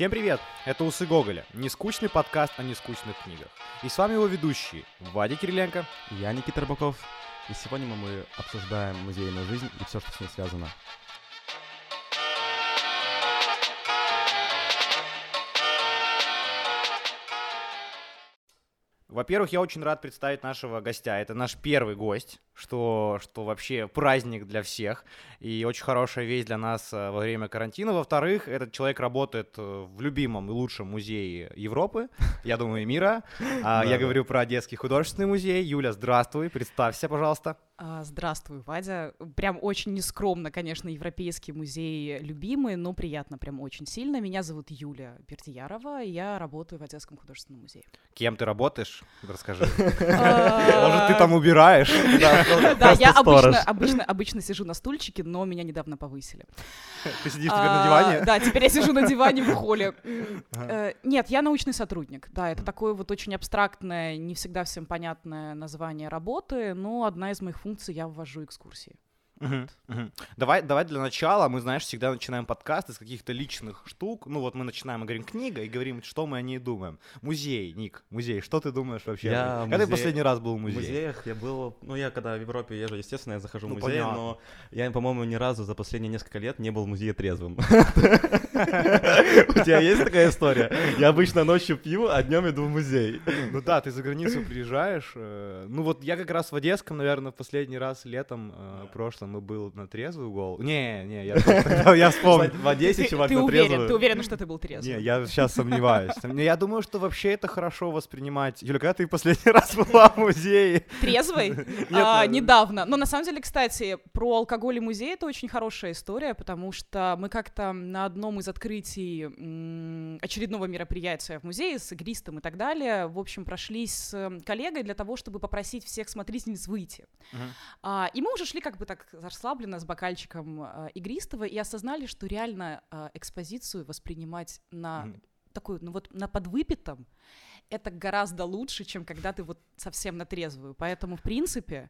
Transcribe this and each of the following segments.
Всем привет! Это «Усы Гоголя», нескучный подкаст о нескучных книгах. И с вами его ведущие Вадя Кириленко. Я Никита Рыбаков. И сегодня мы обсуждаем музейную жизнь и все, что с ней связано. Во-первых, я очень рад представить нашего гостя. Это наш первый гость, что, что вообще праздник для всех и очень хорошая вещь для нас э, во время карантина. Во-вторых, этот человек работает э, в любимом и лучшем музее Европы, я думаю, и мира. А, я говорю про Одесский художественный музей. Юля, здравствуй, представься, пожалуйста. А, здравствуй, Вадя. Прям очень нескромно, конечно, Европейский музей любимый, но приятно прям очень сильно. Меня зовут Юля Бердиярова, я работаю в Одесском художественном музее. Кем ты работаешь? Расскажи. А, Может, ты там убираешь? Да, я обычно обычно сижу на стульчике, но меня недавно повысили. Ты сидишь теперь на диване? А, да, теперь я сижу на диване в холле. Э, нет, я научный сотрудник. Да, это такое вот очень абстрактное, не всегда всем понятное название работы, но одна из моих функций функции я ввожу экскурсии. Uh-huh, uh-huh. Давай, давай для начала мы, знаешь, всегда начинаем подкаст из каких-то личных штук. Ну вот мы начинаем, мы говорим книга и говорим, что мы о ней думаем. Музей, Ник, музей, что ты думаешь вообще? Я когда музей... ты последний раз был в музее? В музеях я был, ну я когда в Европе езжу, естественно, я захожу ну, в музей, понятно. но я, по-моему, ни разу за последние несколько лет не был в музее трезвым. У тебя есть такая история? Я обычно ночью пью, а днем иду в музей. Ну да, ты за границу приезжаешь. Э, ну вот я как раз в Одесском, наверное, в последний раз летом э, прошлом мы был на трезвую голову. Не, не, я, я вспомнил. В Одессе чувак ты на уверен, Ты уверен, что ты был трезвый? Не, я сейчас сомневаюсь. Я думаю, что вообще это хорошо воспринимать. Юля, когда ты последний раз была в музее? Трезвый? А, недавно. Но на самом деле, кстати, про алкоголь и музей это очень хорошая история, потому что мы как-то на одном из открытий очередного мероприятия в музее с игристом и так далее, в общем, прошлись с коллегой для того, чтобы попросить всех смотрительниц выйти. А, и мы уже шли как бы так расслабленно с бокальчиком э, игристого и осознали, что реально э, экспозицию воспринимать на mm. такую, ну вот на подвыпитом, это гораздо лучше, чем когда ты вот совсем на трезвую. Поэтому, в принципе,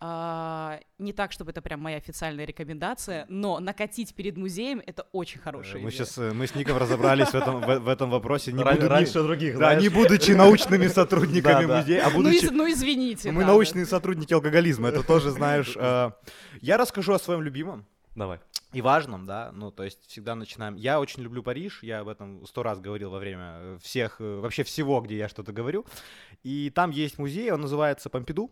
э, не так, чтобы это прям моя официальная рекомендация, но накатить перед музеем — это очень хорошая Мы идея. сейчас, э, мы с Ником разобрались в этом, в, в этом вопросе. Не Ран, буду, раньше не, других, Да, знаешь. не будучи научными сотрудниками музея, а ну будучи... Ну, извините. Мы научные сотрудники алкоголизма, это тоже, знаешь... Э, я расскажу о своем любимом. Давай и важном, да, ну, то есть всегда начинаем. Я очень люблю Париж, я об этом сто раз говорил во время э, всех, э, вообще всего, где я что-то говорю. И там есть музей, он называется Помпиду.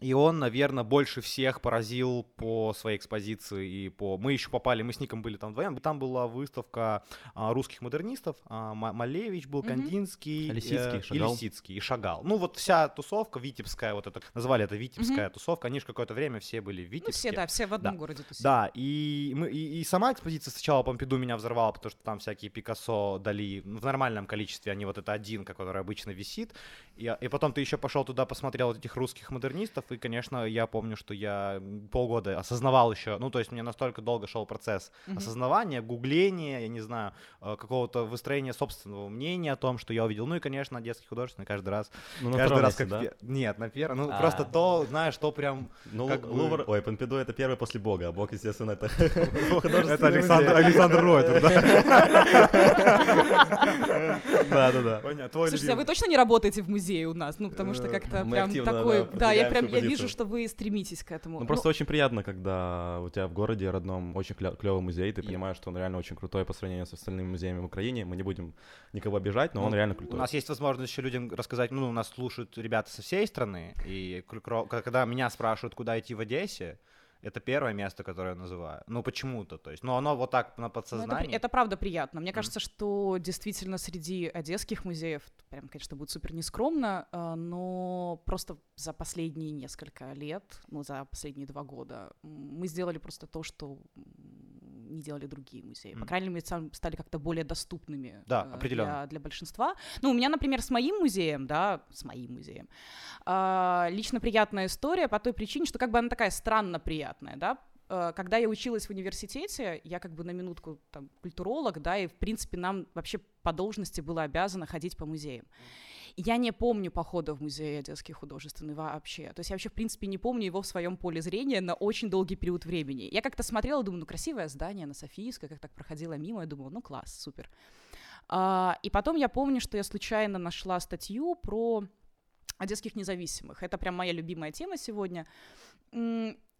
И он, наверное, больше всех поразил по своей экспозиции и по... Мы еще попали, мы с Ником были там вдвоем. Там была выставка а, русских модернистов. А, Малевич был, Кандинский. Лисицкий, э, Шагал. И Лисицкий, и Шагал. Ну вот вся тусовка, Витебская, вот это, назвали это Витебская угу. тусовка. Они же какое-то время все были в Витебске. Ну все, да, все в одном да. городе тусили. Да, и, мы, и, и сама экспозиция сначала Помпиду меня взорвала, потому что там всякие Пикассо, Дали в нормальном количестве, а не вот это один, который обычно висит. И, и потом ты еще пошел туда, посмотрел этих русских модернистов, и, конечно, я помню, что я полгода осознавал еще, ну, то есть мне настолько долго шел процесс mm-hmm. осознавания, гугления, я не знаю, э, какого-то выстроения собственного мнения о том, что я увидел. Ну и, конечно, детский художественный каждый раз. Ну, на каждый раз как... да? Нет, на первом. Ну, А-а-а. просто то, знаешь, то прям... Ну, как Лувр... Бы... Ой, Помпиду — это первый после Бога, а Бог, естественно, это Это Александр, Александр Ройтер, да? Да-да-да. Слушайте, а вы точно не работаете в музее у нас? Ну, потому что э, как-то прям такой... Да, я прям я вижу, что вы стремитесь к этому. Ну, просто очень приятно, когда у тебя в городе родном очень клевый музей, ты понимаешь, что он реально очень крутой по сравнению с остальными музеями в Украине. Мы не будем никого обижать, но он ну, реально крутой. У нас есть возможность еще людям рассказать, ну, у нас слушают ребята со всей страны, и когда меня спрашивают, куда идти в Одессе, это первое место, которое я называю. Ну, почему-то, то есть. Но оно вот так на подсознании. Это, это правда приятно. Мне mm-hmm. кажется, что действительно среди одесских музеев, прям, конечно, будет супер нескромно, э, но просто за последние несколько лет, ну, за последние два года, мы сделали просто то, что не делали другие музеи. Mm-hmm. По крайней мере, стали как-то более доступными да, э, для, для большинства. Ну, у меня, например, с моим музеем, да, с моим музеем, э, лично приятная история по той причине, что как бы она такая странно приятная, да, когда я училась в университете, я как бы на минутку там культуролог, да, и в принципе нам вообще по должности было обязано ходить по музеям. Я не помню похода в музей Одесский художественный вообще. То есть я вообще, в принципе, не помню его в своем поле зрения на очень долгий период времени. Я как-то смотрела, думаю, ну, красивое здание на Софийской, как так проходила мимо, я думала, ну, класс, супер. А, и потом я помню, что я случайно нашла статью про одесских независимых. Это прям моя любимая тема сегодня.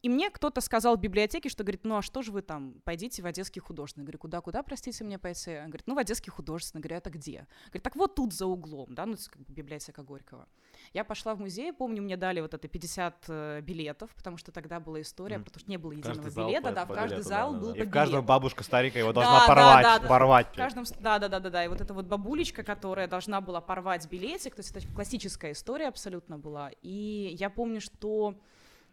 И мне кто-то сказал в библиотеке, что говорит, ну а что же вы там, пойдите в Одесский художественный. Я говорю, куда, куда, простите мне пойти? Он говорит, ну в Одесский художественный. Я говорю, это где? Говорит, так вот тут за углом, да, ну это как бы библиотека Горького. Я пошла в музей, помню, мне дали вот это 50 э, билетов, потому что тогда была история, mm. потому что не было единого билета, да, в каждый билету, зал да, был да, И в каждом бабушка старенькая его должна да, порвать, да, да, порвать. В каждом, да, да, да, да, да, и вот эта вот бабулечка, которая должна была порвать билетик, то есть это классическая история абсолютно была, и я помню, что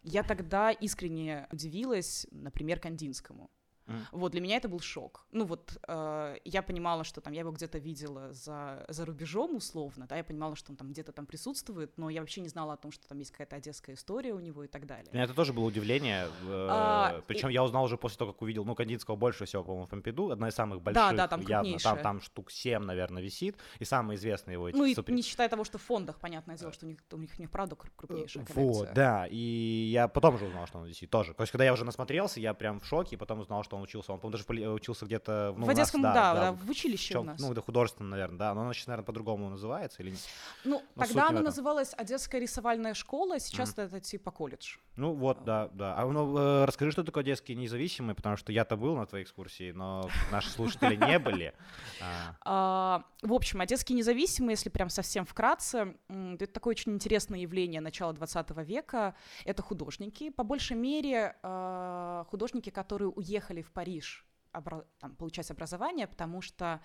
я тогда искренне удивилась, например, Кандинскому. Mm. Вот, для меня это был шок. Ну вот, э, я понимала, что там, я его где-то видела за, за рубежом условно, да, я понимала, что он там где-то там присутствует, но я вообще не знала о том, что там есть какая-то одесская история у него и так далее. Для меня это тоже было удивление, э, а, причем и... я узнал уже после того, как увидел, ну, Кандинского больше всего, по-моему, в Помпиду, одна из самых больших, да, да, там явно, там, там штук 7, наверное, висит, и самый известный его. Ну, и супер... не считая того, что в фондах, понятное дело, что у них, у них, у них правда крупнейшая коллекция. Вот, да, и я потом уже узнал, что он висит тоже. То есть, когда я уже насмотрелся, я прям в шоке, и потом узнал, что он учился, он, по-моему, даже учился где-то... Ну, в Одесском, нас, да, да, да, в училище чем, у нас. Ну, это художественно, наверное, да, но оно сейчас, наверное, по-другому называется или Ну, но тогда оно называлось Одесская рисовальная школа, сейчас mm-hmm. это типа колледж. Ну, вот, да, да. А ну, э, расскажи, что такое Одесские независимые, потому что я-то был на твоей экскурсии, но наши слушатели не были. А. А, в общем, Одесские независимые, если прям совсем вкратце, это такое очень интересное явление начала 20 века. Это художники, по большей мере а, художники, которые уехали в Париж обра- там, получать образование, потому что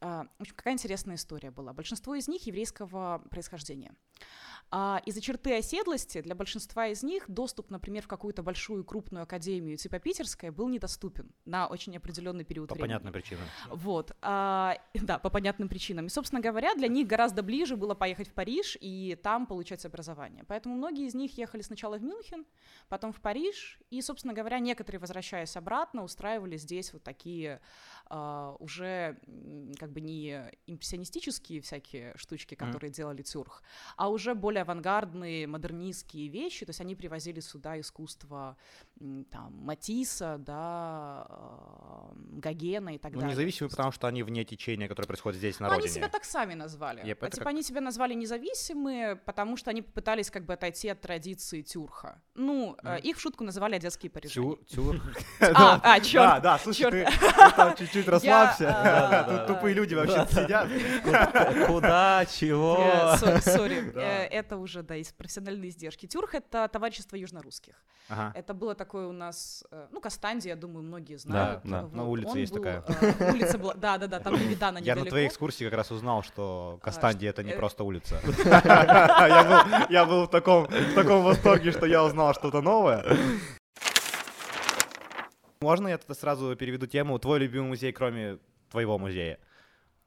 в общем, какая интересная история была. Большинство из них еврейского происхождения. А из-за черты оседлости для большинства из них доступ, например, в какую-то большую крупную академию типа питерская был недоступен на очень определенный период по времени. По понятным причинам. Вот. А, да, по понятным причинам. И, собственно говоря, для них гораздо ближе было поехать в Париж и там получать образование. Поэтому многие из них ехали сначала в Мюнхен, потом в Париж, и, собственно говоря, некоторые, возвращаясь обратно, устраивали здесь вот такие уже как бы не импрессионистические всякие штучки, которые mm. делали Тюрх, а уже более авангардные, модернистские вещи, то есть они привозили сюда искусство там, Матисса, да, э, Гогена и так ну, далее. Независимые, потому что они вне течения, которое происходит здесь на ну, родине. Они себя так сами назвали. Yep, а, типа как... они себя назвали независимые, потому что они попытались как бы отойти от традиции тюрха. Ну, mm. их в шутку называли одесские парижане. Тюр? А, а, черт. Да, да, слушай, ты чуть-чуть расслабься. Тупые люди вообще сидят. Куда, чего? Сори, э, это уже, да, из профессиональной издержки. Тюрх — это товарищество южнорусских. Это было такое у нас, э, ну, Кастанди, я думаю, многие знают. Да, да. на улице есть такая. Э, улица была, да, да, да, там Левидана Я на твоей экскурсии как раз узнал, что Кастанди это не э, просто улица. Я был в таком восторге, что я узнал что-то новое. Можно я тогда сразу переведу тему? Твой любимый музей, кроме твоего музея?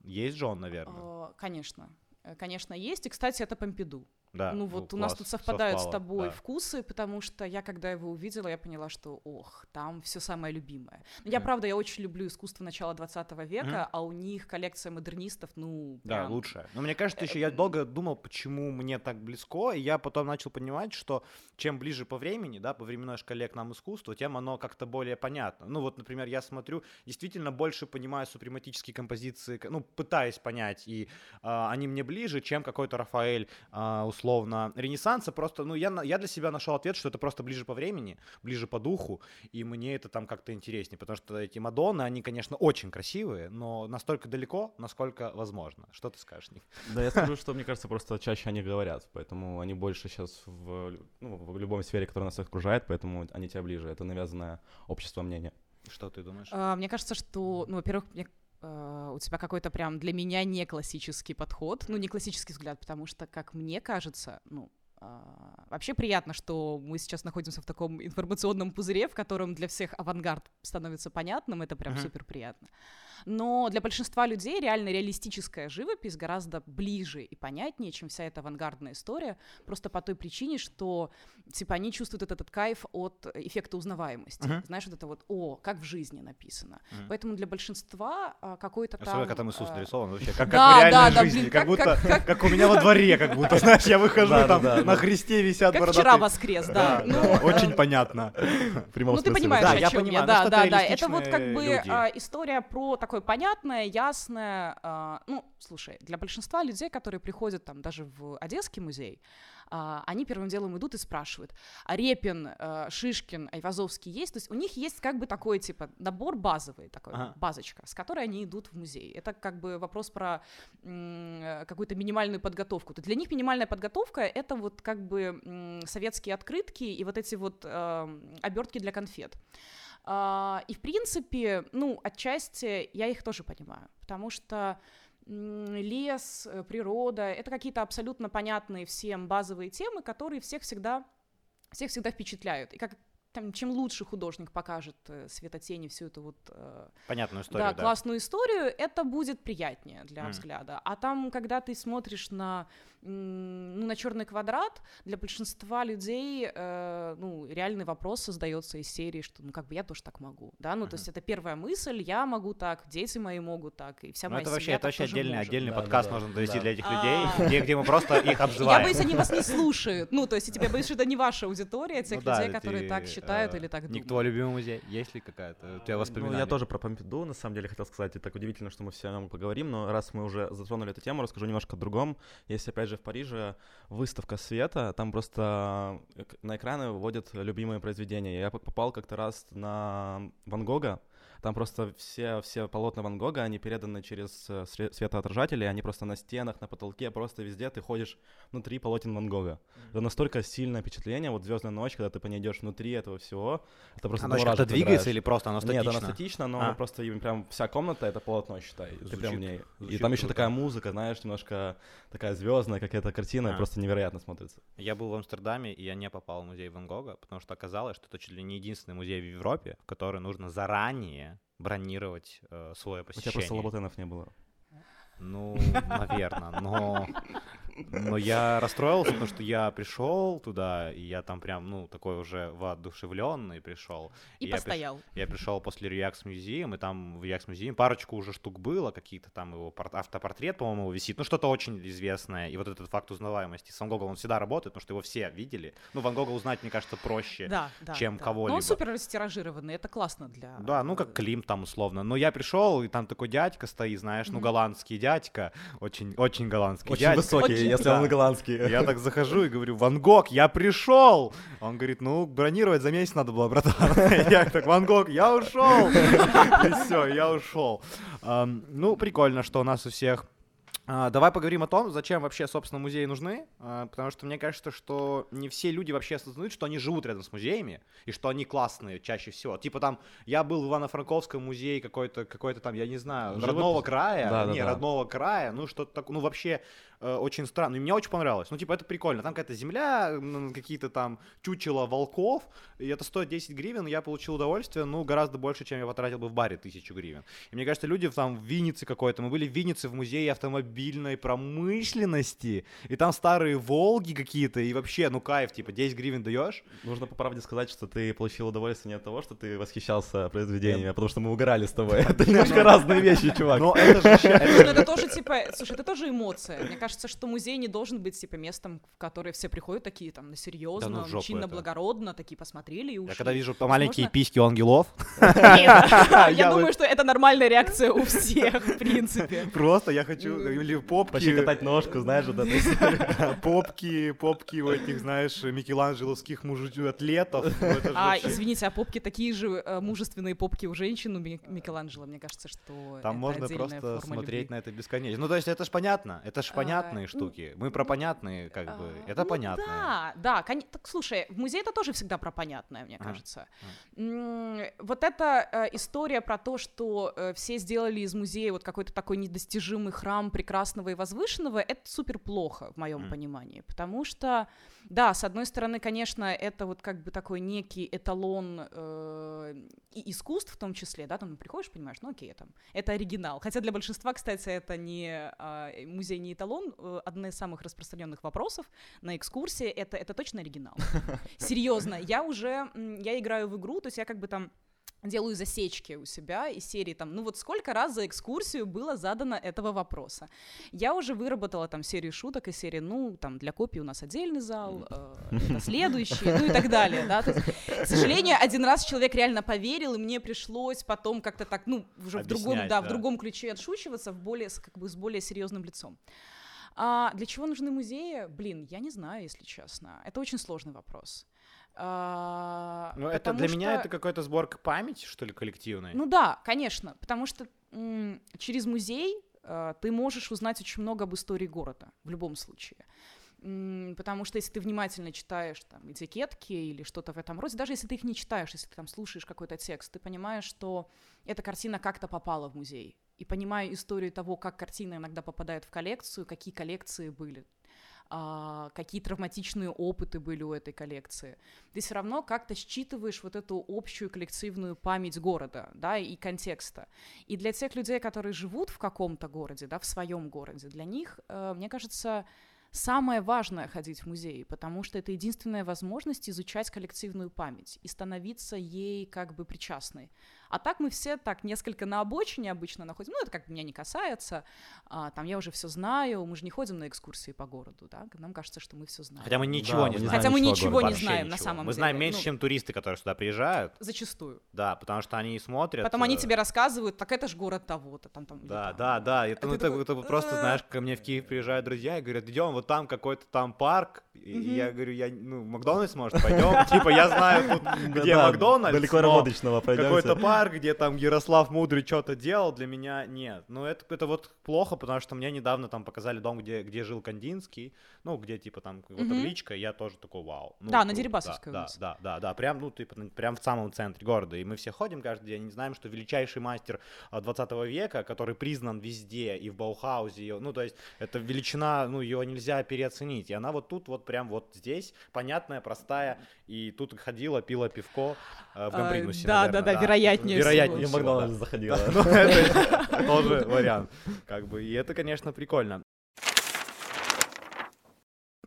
Есть же он, наверное? Конечно. Конечно, есть. И, кстати, это Помпиду. Да, ну вот ну, у нас тут совпадают совпало, с тобой да. вкусы, потому что я, когда его увидела, я поняла, что, ох, там все самое любимое. Но я, mm. правда, я очень люблю искусство начала 20 века, mm. а у них коллекция модернистов, ну, прям... Да, лучшая. Но мне кажется, еще я э, долго думал, почему мне так близко, и я потом начал понимать, что чем ближе по времени, да, по временной шкале к нам искусство, тем оно как-то более понятно. Ну вот, например, я смотрю, действительно больше понимаю супрематические композиции, ну, пытаюсь понять, и э, они мне ближе, чем какой-то Рафаэль, э, условно, Ренессанса, просто, ну, я, я для себя нашел ответ, что это просто ближе по времени, ближе по духу, и мне это там как-то интереснее, потому что эти Мадонны, они, конечно, очень красивые, но настолько далеко, насколько возможно. Что ты скажешь, Ник? Да, я скажу, что, мне кажется, просто чаще они говорят, поэтому они больше сейчас в, ну, в любом сфере, которая нас окружает, поэтому они тебя ближе. Это навязанное общество мнение. Что ты думаешь? А, мне кажется, что, ну, во-первых, мне Uh, у тебя какой-то прям для меня не классический подход, ну не классический взгляд, потому что, как мне кажется, ну вообще приятно, что мы сейчас находимся в таком информационном пузыре, в котором для всех авангард становится понятным, это прям uh-huh. супер приятно но для большинства людей реально реалистическая живопись гораздо ближе и понятнее, чем вся эта авангардная история, просто по той причине, что, типа, они чувствуют этот, этот кайф от эффекта узнаваемости. Uh-huh. Знаешь, вот это вот, о, как в жизни написано. Uh-huh. Поэтому для большинства а, какой-то там... Особенно, когда там Иисус а... нарисован вообще, как, да, как в реальной да, жизни, блин, как, как будто, как, как... как у меня во дворе, как будто, знаешь, я выхожу там на христе висят Как вчера воскрес, да. Ну, очень понятно. Ну, ты понимаешь, о чем я. Да, да, да. Это вот как бы а, история про такое понятное, ясное. А, ну, слушай, для большинства людей, которые приходят там даже в Одесский музей, они первым делом идут и спрашивают, а Репин, э, Шишкин, Айвазовский есть? То есть у них есть как бы такой, типа, набор базовый, такой, ага. базочка, с которой они идут в музей. Это как бы вопрос про м- какую-то минимальную подготовку. То для них минимальная подготовка — это вот как бы советские открытки и вот эти вот э, обертки для конфет. Uh, и, в принципе, ну, отчасти я их тоже понимаю, потому что лес, э, природа, это какие-то абсолютно понятные всем базовые темы, которые всех всегда, всех всегда впечатляют. И как там, чем лучше художник покажет э, светотени всю эту вот э, понятную историю, да, да, классную историю, это будет приятнее для mm. взгляда. А там, когда ты смотришь на ну, на черный квадрат для большинства людей э, ну, реальный вопрос создается из серии, что ну как бы я тоже так могу, да, ну uh-huh. то есть это первая мысль, я могу так, дети мои могут так, и вся ну, моя это вообще, это вообще отдельный, может. отдельный да, подкаст да, нужно довести да. для этих людей, а. где, где мы просто их обзываем. Я боюсь, они вас не слушают, ну то есть я боюсь, что это не ваша аудитория, тех ну людей, которые так считают или так думают. Твой любимый музей, есть ли какая-то у тебя воспоминания? Ну я тоже про Помпиду на самом деле хотел сказать, и так удивительно, что мы все о нем поговорим, но раз мы уже затронули эту тему, расскажу немножко о другом. Есть опять же в Париже выставка света, там просто на экраны выводят любимые произведения. Я попал как-то раз на Ван Гога, там просто все, все полотна Ван Гога, они переданы через э, светоотражатели, они просто на стенах, на потолке, просто везде ты ходишь внутри полотен Ван Гога. Mm-hmm. Это настолько сильное впечатление, вот «Звездная ночь», когда ты по ней идешь внутри этого всего, это просто Она как-то двигается или просто она статична? Нет, она статична, но а. просто прям вся комната — это полотно, считай. Звучит, ты прям в ней. И там еще такая музыка, знаешь, немножко такая звездная какая-то картина, а. просто невероятно смотрится. Я был в Амстердаме, и я не попал в музей Ван Гога, потому что оказалось, что это чуть ли не единственный музей в Европе, в который нужно заранее бронировать э, свое посещение. У тебя просто лоботенов не было. Ну, наверное, но но я расстроился, потому что я пришел туда, и я там прям, ну, такой уже воодушевленный пришел. И, и постоял. Я, приш... я пришел после Реакс Музеем, и там в Реакс Музеем парочку уже штук было, какие-то там его автопортрет, по-моему, висит, ну, что-то очень известное. И вот этот факт узнаваемости с Ван Гогом, он всегда работает, потому что его все видели. Ну, Ван Гога узнать, мне кажется, проще, да, да, чем да. кого-либо. Но он супер растиражированный, это классно для... Да, ну, как Клим там, условно. Но я пришел, и там такой дядька стоит, знаешь, mm-hmm. ну, голландский дядька, очень, очень голландский очень дядька. высокий, очень если он голландский. Я так захожу и говорю, Ван Гог, я пришел! Он говорит, ну, бронировать за месяц надо было, братан. Я так, Ван Гог, я ушел! И все, я ушел. Ну, прикольно, что у нас у всех давай поговорим о том, зачем вообще, собственно, музеи нужны, а, потому что мне кажется, что не все люди вообще осознают, что они живут рядом с музеями, и что они классные чаще всего. Типа там, я был в Ивано-Франковском музее какой-то, какой-то там, я не знаю, Живут... родного края, да, не, да, родного да. края, ну что-то такое, ну вообще э, очень странно. И мне очень понравилось. Ну, типа, это прикольно. Там какая-то земля, какие-то там чучела волков, и это стоит 10 гривен, я получил удовольствие, ну, гораздо больше, чем я потратил бы в баре тысячу гривен. И мне кажется, люди там в Виннице какой-то, мы были в Виннице в музее автомобильной промышленности, и там старые Волги какие-то, и вообще, ну, кайф, типа, 10 гривен даешь. Нужно по правде сказать, что ты получил удовольствие не от того, что ты восхищался произведением, а потому что мы угорали с тобой. Это немножко разные вещи, чувак. Но это же... Это тоже, типа, слушай, это тоже эмоция. Мне кажется, что музей не должен быть, типа, местом, в которое все приходят такие, там, на серьезно, ну, чинно-благородно, такие посмотрели и ушли. Я когда вижу маленькие письки у ангелов... Я думаю, что это нормальная реакция у всех, в принципе. Просто я хочу, или попки... Пощекотать ножку, знаешь, вот это. Попки, попки у этих, знаешь, микеланджеловских мужиков-атлетов. А, извините, а попки такие же э, мужественные попки у женщин, у Микеланджело, мне кажется, что Там можно просто смотреть на это бесконечно. Ну, то есть это ж понятно, это ж понятные штуки штуки. Мы про понятные, как бы. А, это ну, понятно. Да, да. Так, слушай, в музее это тоже всегда про понятное, мне а, кажется. А. Вот эта э, история про то, что э, все сделали из музея вот какой-то такой недостижимый храм прекрасного и возвышенного, это супер плохо в моем mm. понимании, потому что да, с одной стороны, конечно, это вот как бы такой некий эталон э, и искусств в том числе, да, там приходишь, понимаешь, ну окей, там, это оригинал. Хотя для большинства, кстати, это не э, музей, не эталон. Э, один из самых распространенных вопросов на экскурсии это, это точно оригинал. Серьезно, я уже, я играю в игру, то есть я как бы там делаю засечки у себя из серии там, ну вот сколько раз за экскурсию было задано этого вопроса. Я уже выработала там серию шуток и серии, ну там для копии у нас отдельный зал, э, следующий, ну и так далее, да. есть, к сожалению, один раз человек реально поверил, и мне пришлось потом как-то так, ну уже в другом, да, да, в другом ключе отшучиваться, в более, как бы с более серьезным лицом. А для чего нужны музеи? Блин, я не знаю, если честно. Это очень сложный вопрос. А, ну, это для что... меня это какой-то сборка памяти, что ли, коллективной? Ну да, конечно, потому что м- через музей э, ты можешь узнать очень много об истории города в любом случае. М- потому что если ты внимательно читаешь там этикетки или что-то в этом роде, даже если ты их не читаешь, если ты там слушаешь какой-то текст, ты понимаешь, что эта картина как-то попала в музей. И понимая историю того, как картина иногда попадает в коллекцию, какие коллекции были, какие травматичные опыты были у этой коллекции. Ты все равно как-то считываешь вот эту общую коллективную память города, да, и контекста. И для тех людей, которые живут в каком-то городе, да, в своем городе, для них, э, мне кажется, самое важное ходить в музей, потому что это единственная возможность изучать коллективную память и становиться ей как бы причастной. А так мы все так несколько на обочине обычно находим. Ну, это как бы меня не касается. А, там я уже все знаю. Мы же не ходим на экскурсии по городу, да? Нам кажется, что мы все знаем. Хотя мы ничего да, не знаем. Хотя мы ничего не знаем ничего. на самом мы деле. Мы знаем меньше, ну, чем туристы, которые сюда приезжают. Зачастую. Да, потому что они смотрят. Потом они э, тебе рассказывают, так это ж город того-то. Там, там, да, там, да, да. Это, ну, это, такой, это просто, знаешь, ко мне в Киев приезжают друзья и говорят, идем, вот там какой-то там парк. И я говорю, я, ну, Макдональдс, может, пойдем? Типа, я знаю где Макдональдс. Далеко работочного Какой-то парк, где там Ярослав Мудрый что-то делал, для меня нет. Ну, это, это вот плохо, потому что мне недавно там показали дом, где, где жил Кандинский, ну, где, типа, там вот mm-hmm. табличка, и я тоже такой, вау. Ну, да, на Дерибасовской да, у нас. Да, да, да, прям, ну, типа, прям в самом центре города. И мы все ходим каждый день, не знаем, что величайший мастер 20 а, века, который признан везде, и в Баухаузе, ну, то есть, это величина, ну, ее нельзя переоценить. И она вот тут, вот прям вот здесь, понятная, простая, и тут ходила, пила пивко э, в Гамбринусе, а, Да, да, да, вероятнее Вероятнее всего. Макдональдс заходила. Ну, это тоже вариант. Как бы, и это, конечно, прикольно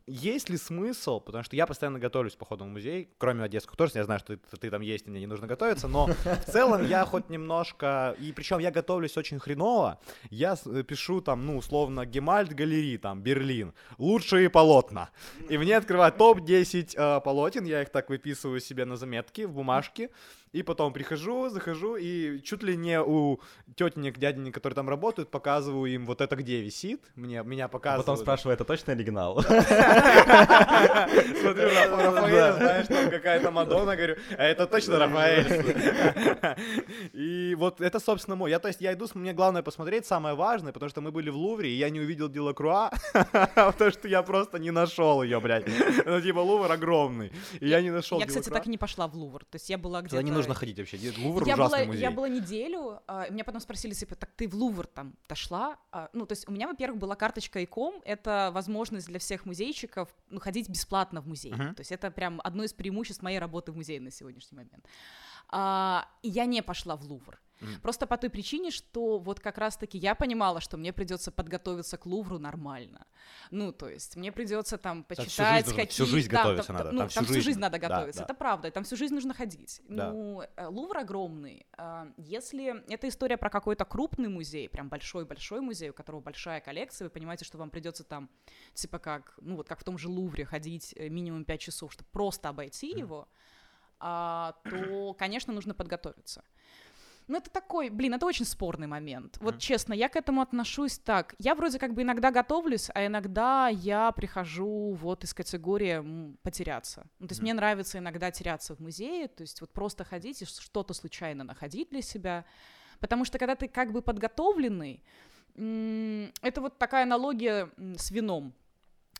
есть ли смысл, потому что я постоянно готовлюсь по ходу в музей, кроме одесского тоже, я знаю, что ты, ты там есть, и мне не нужно готовиться, но в целом я хоть немножко, и причем я готовлюсь очень хреново, я пишу там, ну, условно, Гемальт галереи, там, Берлин, лучшие полотна, и мне открывают топ-10 э, полотен, я их так выписываю себе на заметки в бумажке, и потом прихожу, захожу, и чуть ли не у тетенек, дяденек, которые там работают, показываю им вот это где висит. Мне, меня показывают. А потом спрашиваю, это точно оригинал? Смотрю на Рафаэля, знаешь, там какая-то Мадонна, говорю, а это точно Рафаэль. И вот это, собственно, мой. Я, то есть, я иду, мне главное посмотреть, самое важное, потому что мы были в Лувре, и я не увидел Делакруа, потому что я просто не нашел ее, блядь. Ну, типа, Лувр огромный. И я не нашел Я, кстати, так и не пошла в Лувр. То есть я была где-то нужно ходить вообще. Лувр я ужасный была, музей. Я была неделю, а, меня потом спросили, типа, так ты в Лувр там дошла? А, ну, то есть у меня, во-первых, была карточка ИКОМ, это возможность для всех музейщиков ну, ходить бесплатно в музей. Uh-huh. То есть это прям одно из преимуществ моей работы в музее на сегодняшний момент. А, и я не пошла в Лувр. Mm. Просто по той причине, что вот как раз-таки я понимала, что мне придется подготовиться к Лувру нормально. Ну, то есть мне придется там почитать всю какие... Всю жизнь да, готовиться там, надо. Ну, там, всю, там жизнь. всю жизнь надо готовиться, да, это правда, там всю жизнь нужно ходить. Да. Ну, э, Лувр огромный. А, если это история про какой-то крупный музей, прям большой-большой музей, у которого большая коллекция, вы понимаете, что вам придется там, типа как, ну вот как в том же Лувре ходить э, минимум 5 часов, чтобы просто обойти mm. его, а, то, конечно, нужно подготовиться. Ну, это такой, блин, это очень спорный момент. Вот mm. честно, я к этому отношусь так. Я вроде как бы иногда готовлюсь, а иногда я прихожу вот из категории потеряться. Ну, то есть mm. мне нравится иногда теряться в музее, то есть вот просто ходить и что-то случайно находить для себя. Потому что когда ты как бы подготовленный, это вот такая аналогия с вином.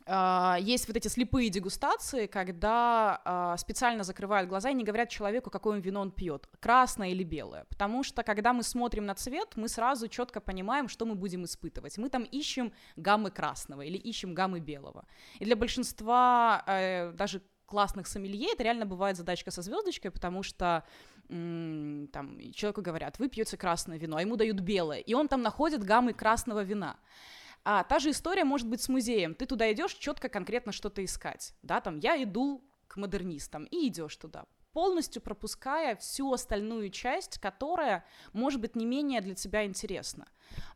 Uh, есть вот эти слепые дегустации, когда uh, специально закрывают глаза и не говорят человеку, какое вино он пьет, красное или белое. Потому что, когда мы смотрим на цвет, мы сразу четко понимаем, что мы будем испытывать. Мы там ищем гаммы красного или ищем гаммы белого. И для большинства uh, даже классных сомелье это реально бывает задачка со звездочкой, потому что там человеку говорят, вы пьете красное вино, а ему дают белое, и он там находит гаммы красного вина. А та же история может быть с музеем. Ты туда идешь четко, конкретно что-то искать. Да, там я иду к модернистам и идешь туда. полностью пропуская всю остальную часть, которая может быть не менее для тебя интересна.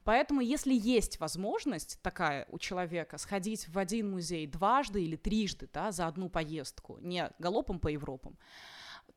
Поэтому, если есть возможность такая у человека сходить в один музей дважды или трижды да, за одну поездку, не галопом по Европам,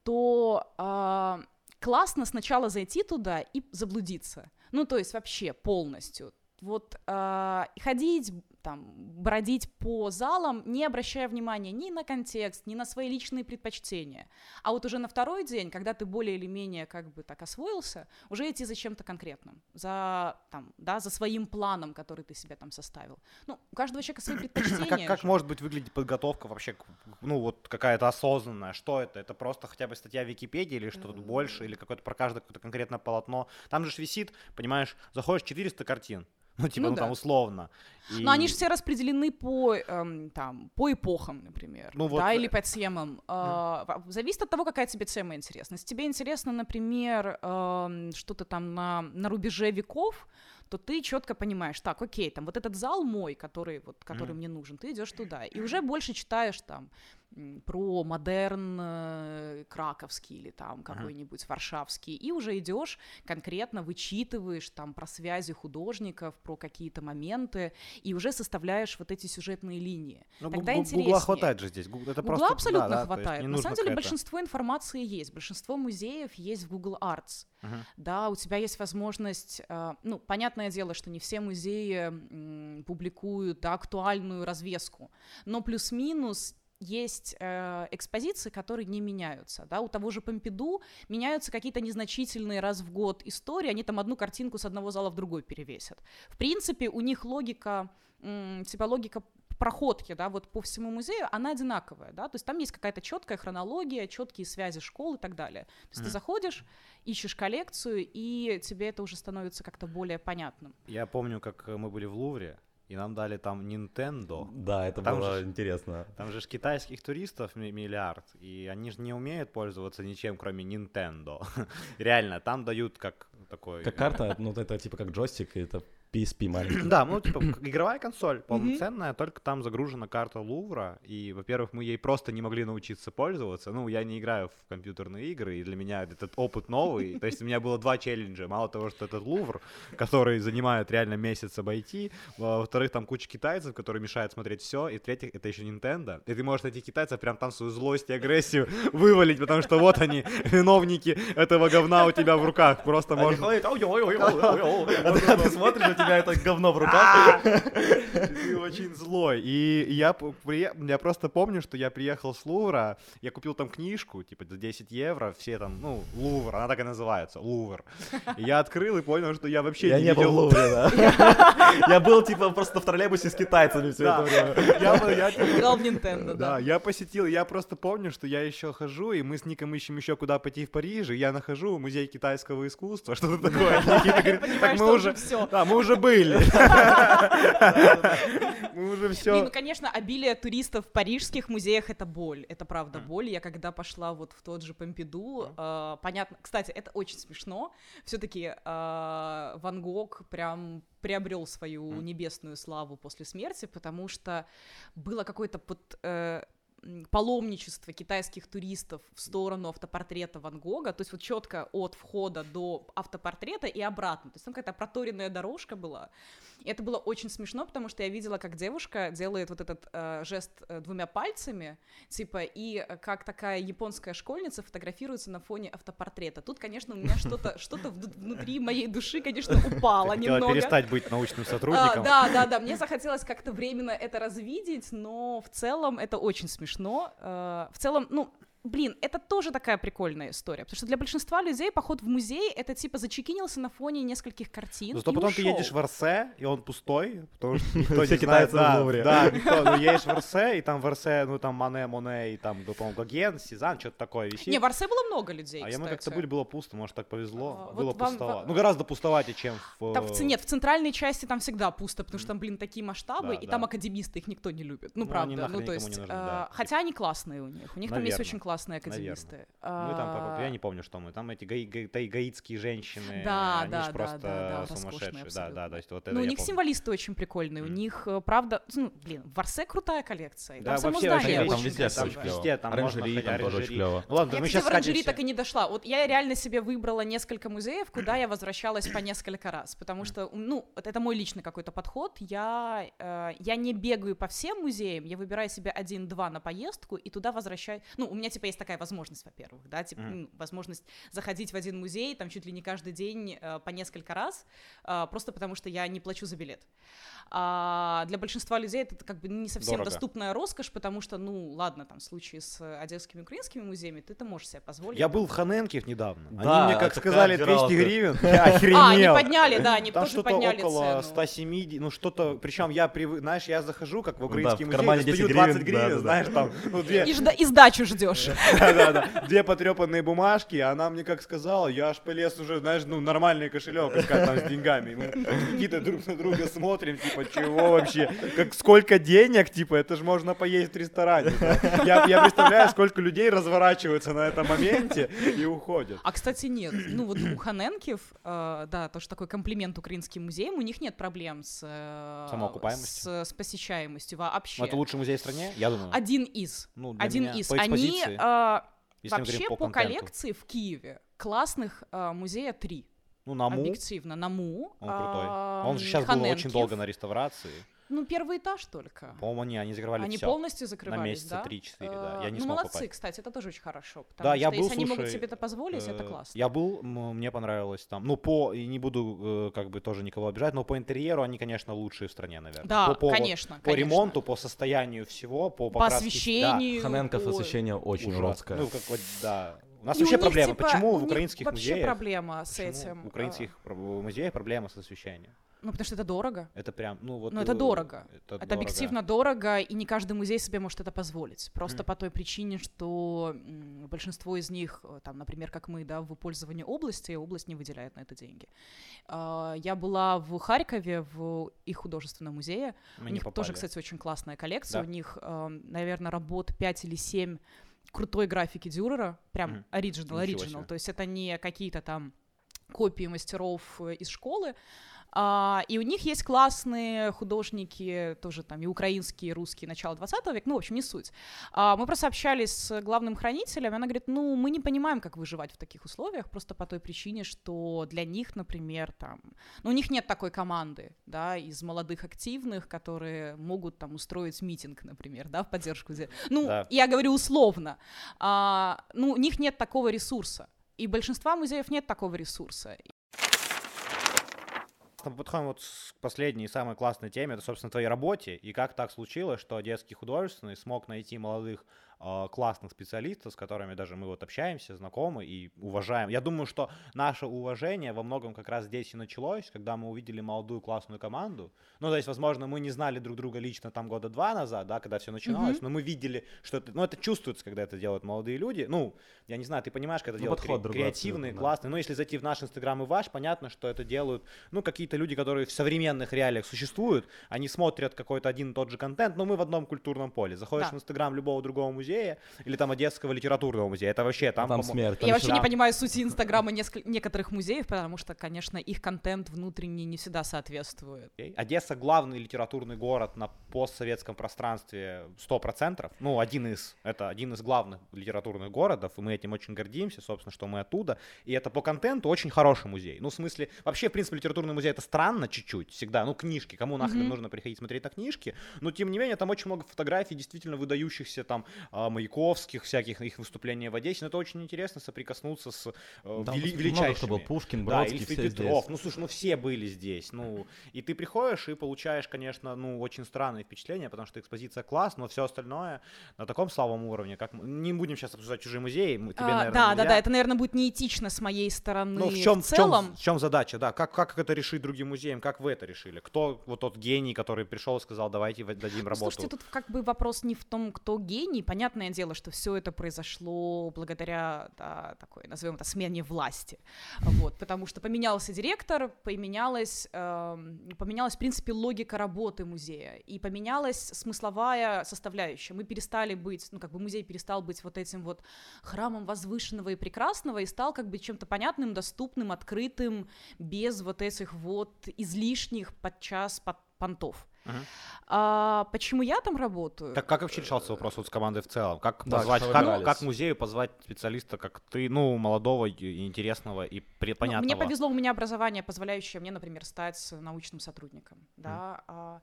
то э, классно сначала зайти туда и заблудиться. Ну, то есть вообще полностью. Вот э, ходить, там, бродить по залам, не обращая внимания ни на контекст, ни на свои личные предпочтения. А вот уже на второй день, когда ты более или менее как бы так освоился, уже идти за чем-то конкретным, за, там, да, за своим планом, который ты себе там составил. Ну, у каждого человека свои предпочтения. Как, как может быть выглядеть подготовка вообще, ну, вот какая-то осознанная? Что это? Это просто хотя бы статья в Википедии или что-то больше, или какое-то про каждое какое-то конкретное полотно? Там же висит, понимаешь, заходишь 400 картин, ну, типа, ну, ну да. там условно. И... Но они же все распределены по, эм, там, по эпохам, например, ну, вот... да, или по темам. Mm. Э, зависит от того, какая тебе тема интересна. Если тебе интересно, например, э, что-то там на, на рубеже веков, то ты четко понимаешь, так, окей, там вот этот зал мой, который вот, который mm. мне нужен, ты идешь туда и уже больше читаешь там про модерн э, краковский или там какой-нибудь варшавский, и уже идешь конкретно вычитываешь там про связи художников, про какие-то моменты, и уже составляешь вот эти сюжетные линии. Но ну, Тогда гу- интереснее. Гугла хватает же здесь. Это Гугла просто, абсолютно да, хватает. На самом деле большинство информации есть, большинство музеев есть в Google Arts. Uh-huh. Да, у тебя есть возможность, э, ну, понятное дело, что не все музеи публикуют актуальную развеску, но плюс-минус есть э, экспозиции, которые не меняются. Да? У того же Помпиду меняются какие-то незначительные раз в год истории, они там одну картинку с одного зала в другой перевесят. В принципе, у них логика, м, типа логика проходки, да, вот по всему музею, она одинаковая, да, то есть там есть какая-то четкая хронология, четкие связи школ и так далее. То есть mm. ты заходишь, ищешь коллекцию, и тебе это уже становится как-то более понятным. Я помню, как мы были в Лувре, и нам дали там Nintendo. Да, это там было же, интересно. Там же китайских туристов миллиард, и они же не умеют пользоваться ничем, кроме Nintendo. Реально, там дают как такой... Как карта, ну это типа как джойстик, это PSP маленький. Да, ну, типа, игровая консоль полноценная, только там загружена карта Лувра, и, во-первых, мы ей просто не могли научиться пользоваться. Ну, я не играю в компьютерные игры, и для меня этот опыт новый. То есть у меня было два челленджа. Мало того, что этот Лувр, который занимает реально месяц обойти, во-вторых, там куча китайцев, которые мешают смотреть все, и в-третьих, это еще Nintendo. И ты можешь этих китайцев прям там свою злость и агрессию вывалить, потому что вот они, виновники этого говна у тебя в руках. Просто можно... Ты смотришь, тебя это говно в руках. Ты очень злой. И я, я просто помню, что я приехал с Лувра, я купил там книжку, типа, за 10 евро, все там, ну, Лувр, она так и называется, Лувр. И я открыл и понял, что я вообще я не, был в Лувре, да. Я был, типа, просто в троллейбусе с китайцами все это время. Я играл в Nintendo, да. я посетил, я просто помню, что я еще хожу, и мы с Ником ищем еще куда пойти в Париже, я нахожу музей китайского искусства, что-то такое. Так мы уже, да, мы уже уже были. Мы уже все. Ну, конечно, обилие туристов в парижских музеях это боль. Это правда боль. Я когда пошла вот в тот же Помпиду, а, понятно. Кстати, это очень смешно. Все-таки а, Ван Гог прям приобрел свою небесную славу после смерти, потому что было какое-то под э, паломничество китайских туристов в сторону автопортрета Ван Гога, то есть вот четко от входа до автопортрета и обратно, то есть там какая-то проторенная дорожка была, и это было очень смешно, потому что я видела, как девушка делает вот этот э, жест э, двумя пальцами, типа, и как такая японская школьница фотографируется на фоне автопортрета. Тут, конечно, у меня что-то что внутри моей души, конечно, упало немного. перестать быть научным а, сотрудником. Да, да, да, мне захотелось как-то временно это развидеть, но в целом это очень смешно. Э, в целом, ну, блин, это тоже такая прикольная история, потому что для большинства людей поход в музей это типа зачекинился на фоне нескольких картин. Зато потом ушел. ты едешь в Арсе, и он пустой, потому что никто не знает. Да, да, никто, ну едешь в Арсе, и там в Арсе, ну там Мане, Моне, и там, ну, по-моему, Гоген, Сезанн, что-то такое висит. Не, в Арсе было много людей, А я мы как-то были, было пусто, может, так повезло, а, было пустовато. Ну, гораздо пустоватее, чем в... Там, нет, в центральной части там всегда пусто, потому что там, блин, такие масштабы, и там академисты, их никто не любит, ну, правда. Ну, то есть, а, хотя они классные у них, у них там есть очень классные классные академисты. Мы там, я не помню, что мы, там эти гаитские женщины, да, они да, же да, просто да, да, сумасшедшие. Да, да, то есть вот это Ну, у них символисты очень прикольные, у них, э, правда, ну, блин, в Варсе крутая коллекция, да, там вообще, вообще, там везде, там везде, там оранжери, там тоже очень клево. Ну, ладно, я, мы кстати, сейчас в оранжери так и не дошла. Вот я реально себе выбрала несколько музеев, куда я возвращалась по несколько раз, потому что, ну, вот это мой личный какой-то подход. Я, э, я не бегаю по всем музеям, я выбираю себе один-два на поездку и туда возвращаюсь. Ну, у меня, типа, есть такая возможность, во-первых, да, типа, mm-hmm. ну, возможность заходить в один музей, там, чуть ли не каждый день э, по несколько раз, э, просто потому что я не плачу за билет. А для большинства людей это как бы не совсем Дорого. доступная роскошь, потому что, ну, ладно, там, в случае с одесскими украинскими музеями, ты это можешь себе позволить. Я был в Ханенкив недавно. Да, Они мне как сказали отбирал 200 ты. гривен, я охренел. А, они подняли, да, они Там тоже что-то подняли около цену. 170, ну что-то, причем я привык, знаешь, я захожу, как в да, украинский в музей, кармане достаю 10 20 гривен, гривен, да-да-да. знаешь, там, ну, две, И, жда- и сдачу ждешь. Да-да-да. Две потрепанные бумажки, а она мне как сказала, я аж полез уже, знаешь, ну, нормальный кошелек искать там с деньгами. Мы какие-то друг на друга смотрим, типа, чего вообще? Как, сколько денег, типа, это же можно поесть в ресторане. да. Я, я представляю, сколько людей разворачиваются на этом моменте и уходят. А, кстати, нет. Ну, вот у Ханенкив, э, да, тоже такой комплимент украинским музеям, у них нет проблем с... э, Самоокупаемостью? С, с посещаемостью вообще. Ну, Это лучший музей в стране? Я думаю. Один из. Ну, для Один меня из. по Они э, мы вообще по, по коллекции в Киеве классных э, музея три. Ну, Наму, Объективно. Наму. он крутой. а, Он же сейчас был очень долго на реставрации. Ну, первый этаж только. По-моему, они, они закрывали Они всё. полностью закрывались, месяца да? 3-4, да. Э, Я не ну, смог молодцы, попасть. кстати, это тоже очень хорошо. Потому Да, что я был, если они могут слушай, себе это позволить, это Э, классно. Я был, мне понравилось там. Ну, по, и не буду э, как бы тоже никого обижать, но по интерьеру они, конечно, лучшие в стране, наверное. Да, по, по, конечно. По конечно. ремонту, по состоянию всего, по, по покраске- освещению. Ханенков ой. освещение очень Да, уродское. Ну, как вот, да. У нас И у вообще них, проблема. типа, Почему у в украинских вообще музеях... проблема с почему этим. В украинских про- музеях проблема с освещением. Ну, потому что это дорого. Это прям, ну вот... Ну, это э, дорого. Это, Это дорого. объективно дорого, и не каждый музей себе может это позволить. Просто Мгм. по той причине, что большинство из них, э, там, например, как мы, да, в пользовании области, область не выделяет на это деньги. А, Я была в Харькове, в их художественном музее. Мы У них попали. тоже, кстати, очень классная коллекция. Да. У них, наверное, работ 5 или 7 крутой графики Дюрера, прям оригинал, Ничего оригинал. То есть это не какие-то там копии мастеров э, из школы. А, и у них есть классные художники, тоже там и украинские, и русские, начала 20 века, ну, в общем, не суть. А, мы просто общались с главным хранителем, и она говорит, ну, мы не понимаем, как выживать в таких условиях, просто по той причине, что для них, например, там, ну, у них нет такой команды, да, из молодых активных, которые могут там устроить митинг, например, да, в поддержку. Ну, Да. я говорю условно. А, ну, у них нет такого ресурса. И большинства музеев нет такого ресурса. Мы подходим вот к последней, самой классной теме, это, собственно, твоей работе, и как так случилось, что Одесский художественный смог найти молодых классных специалистов, с которыми даже мы вот общаемся, знакомы и уважаем. Я думаю, что наше уважение во многом как раз здесь и началось, когда мы увидели молодую классную команду. Ну, то есть, возможно, мы не знали друг друга лично там года два назад, да, когда все начиналось, но мы видели, что это, ну, это чувствуется, когда это делают молодые люди. Ну, я не знаю, ты понимаешь, когда Ну, делают подход кре- креативные, да. классные. Ну, если зайти в наш инстаграм и ваш, понятно, что это делают, ну, какие-то люди, которые в современных реалиях существуют, они смотрят какой-то один и тот же контент, но мы в одном культурном поле. Заходишь Да. в инстаграм любого другого музея или там Одесского литературного музея, это вообще там, Там смерть. там Я вообще не понимаю сути инстаграма некоторых музеев, потому что, конечно, их контент внутренний не всегда соответствует. Одесса главный литературный город на постсоветском пространстве 100%. Ну, один из. Это один из главных литературных городов, и мы этим очень гордимся, собственно, что мы оттуда. И это по контенту очень хороший музей. Ну, в смысле, вообще, в принципе, литературный музей это странно чуть-чуть всегда. Ну, книжки, кому нахрен Мгм. нужно приходить смотреть на книжки. Но, тем не менее, там очень много фотографий действительно выдающихся там Маяковских, всяких их выступлений в Одессе. Но это очень интересно соприкоснуться с э, вели- много величайшими. кто был, Пушкин, Да, Бродский, Ильф и все Петров. здесь. Ну, слушай, ну все были здесь. Ну, и ты приходишь и получаешь, конечно, ну, очень странные впечатления, потому что экспозиция класс, но все остальное на таком слабом уровне, как... мы- Не будем сейчас обсуждать чужие музеи, мы- тебе, А, наверное, да, да, нельзя. да, это, наверное, будет неэтично с моей стороны Ну, в чем, в целом. в чем задача, да? Как, как это решить другим музеям? Как вы это решили? Кто вот тот гений, который пришел и сказал, давайте в- дадим Ну, работу? Слушайте, тут как бы вопрос не в том, кто гений. Понятно, понятное дело, что все это произошло благодаря да, такой, назовем это, смене власти, вот, потому что поменялся директор, поменялась, э, поменялась, в принципе, логика работы музея, и поменялась смысловая составляющая. Мы перестали быть, ну, как бы музей перестал быть вот этим вот храмом возвышенного и прекрасного и стал как бы чем-то понятным, доступным, открытым, без вот этих вот излишних подчас под понтов. А, почему я там работаю? Так как вообще решался вопрос вот с командой в целом? Как да, позвать, как, как музею позвать специалиста, как ты, ну, молодого, интересного и понятного? Ну, мне повезло, у меня образование, позволяющее мне, например, стать научным сотрудником, да. А,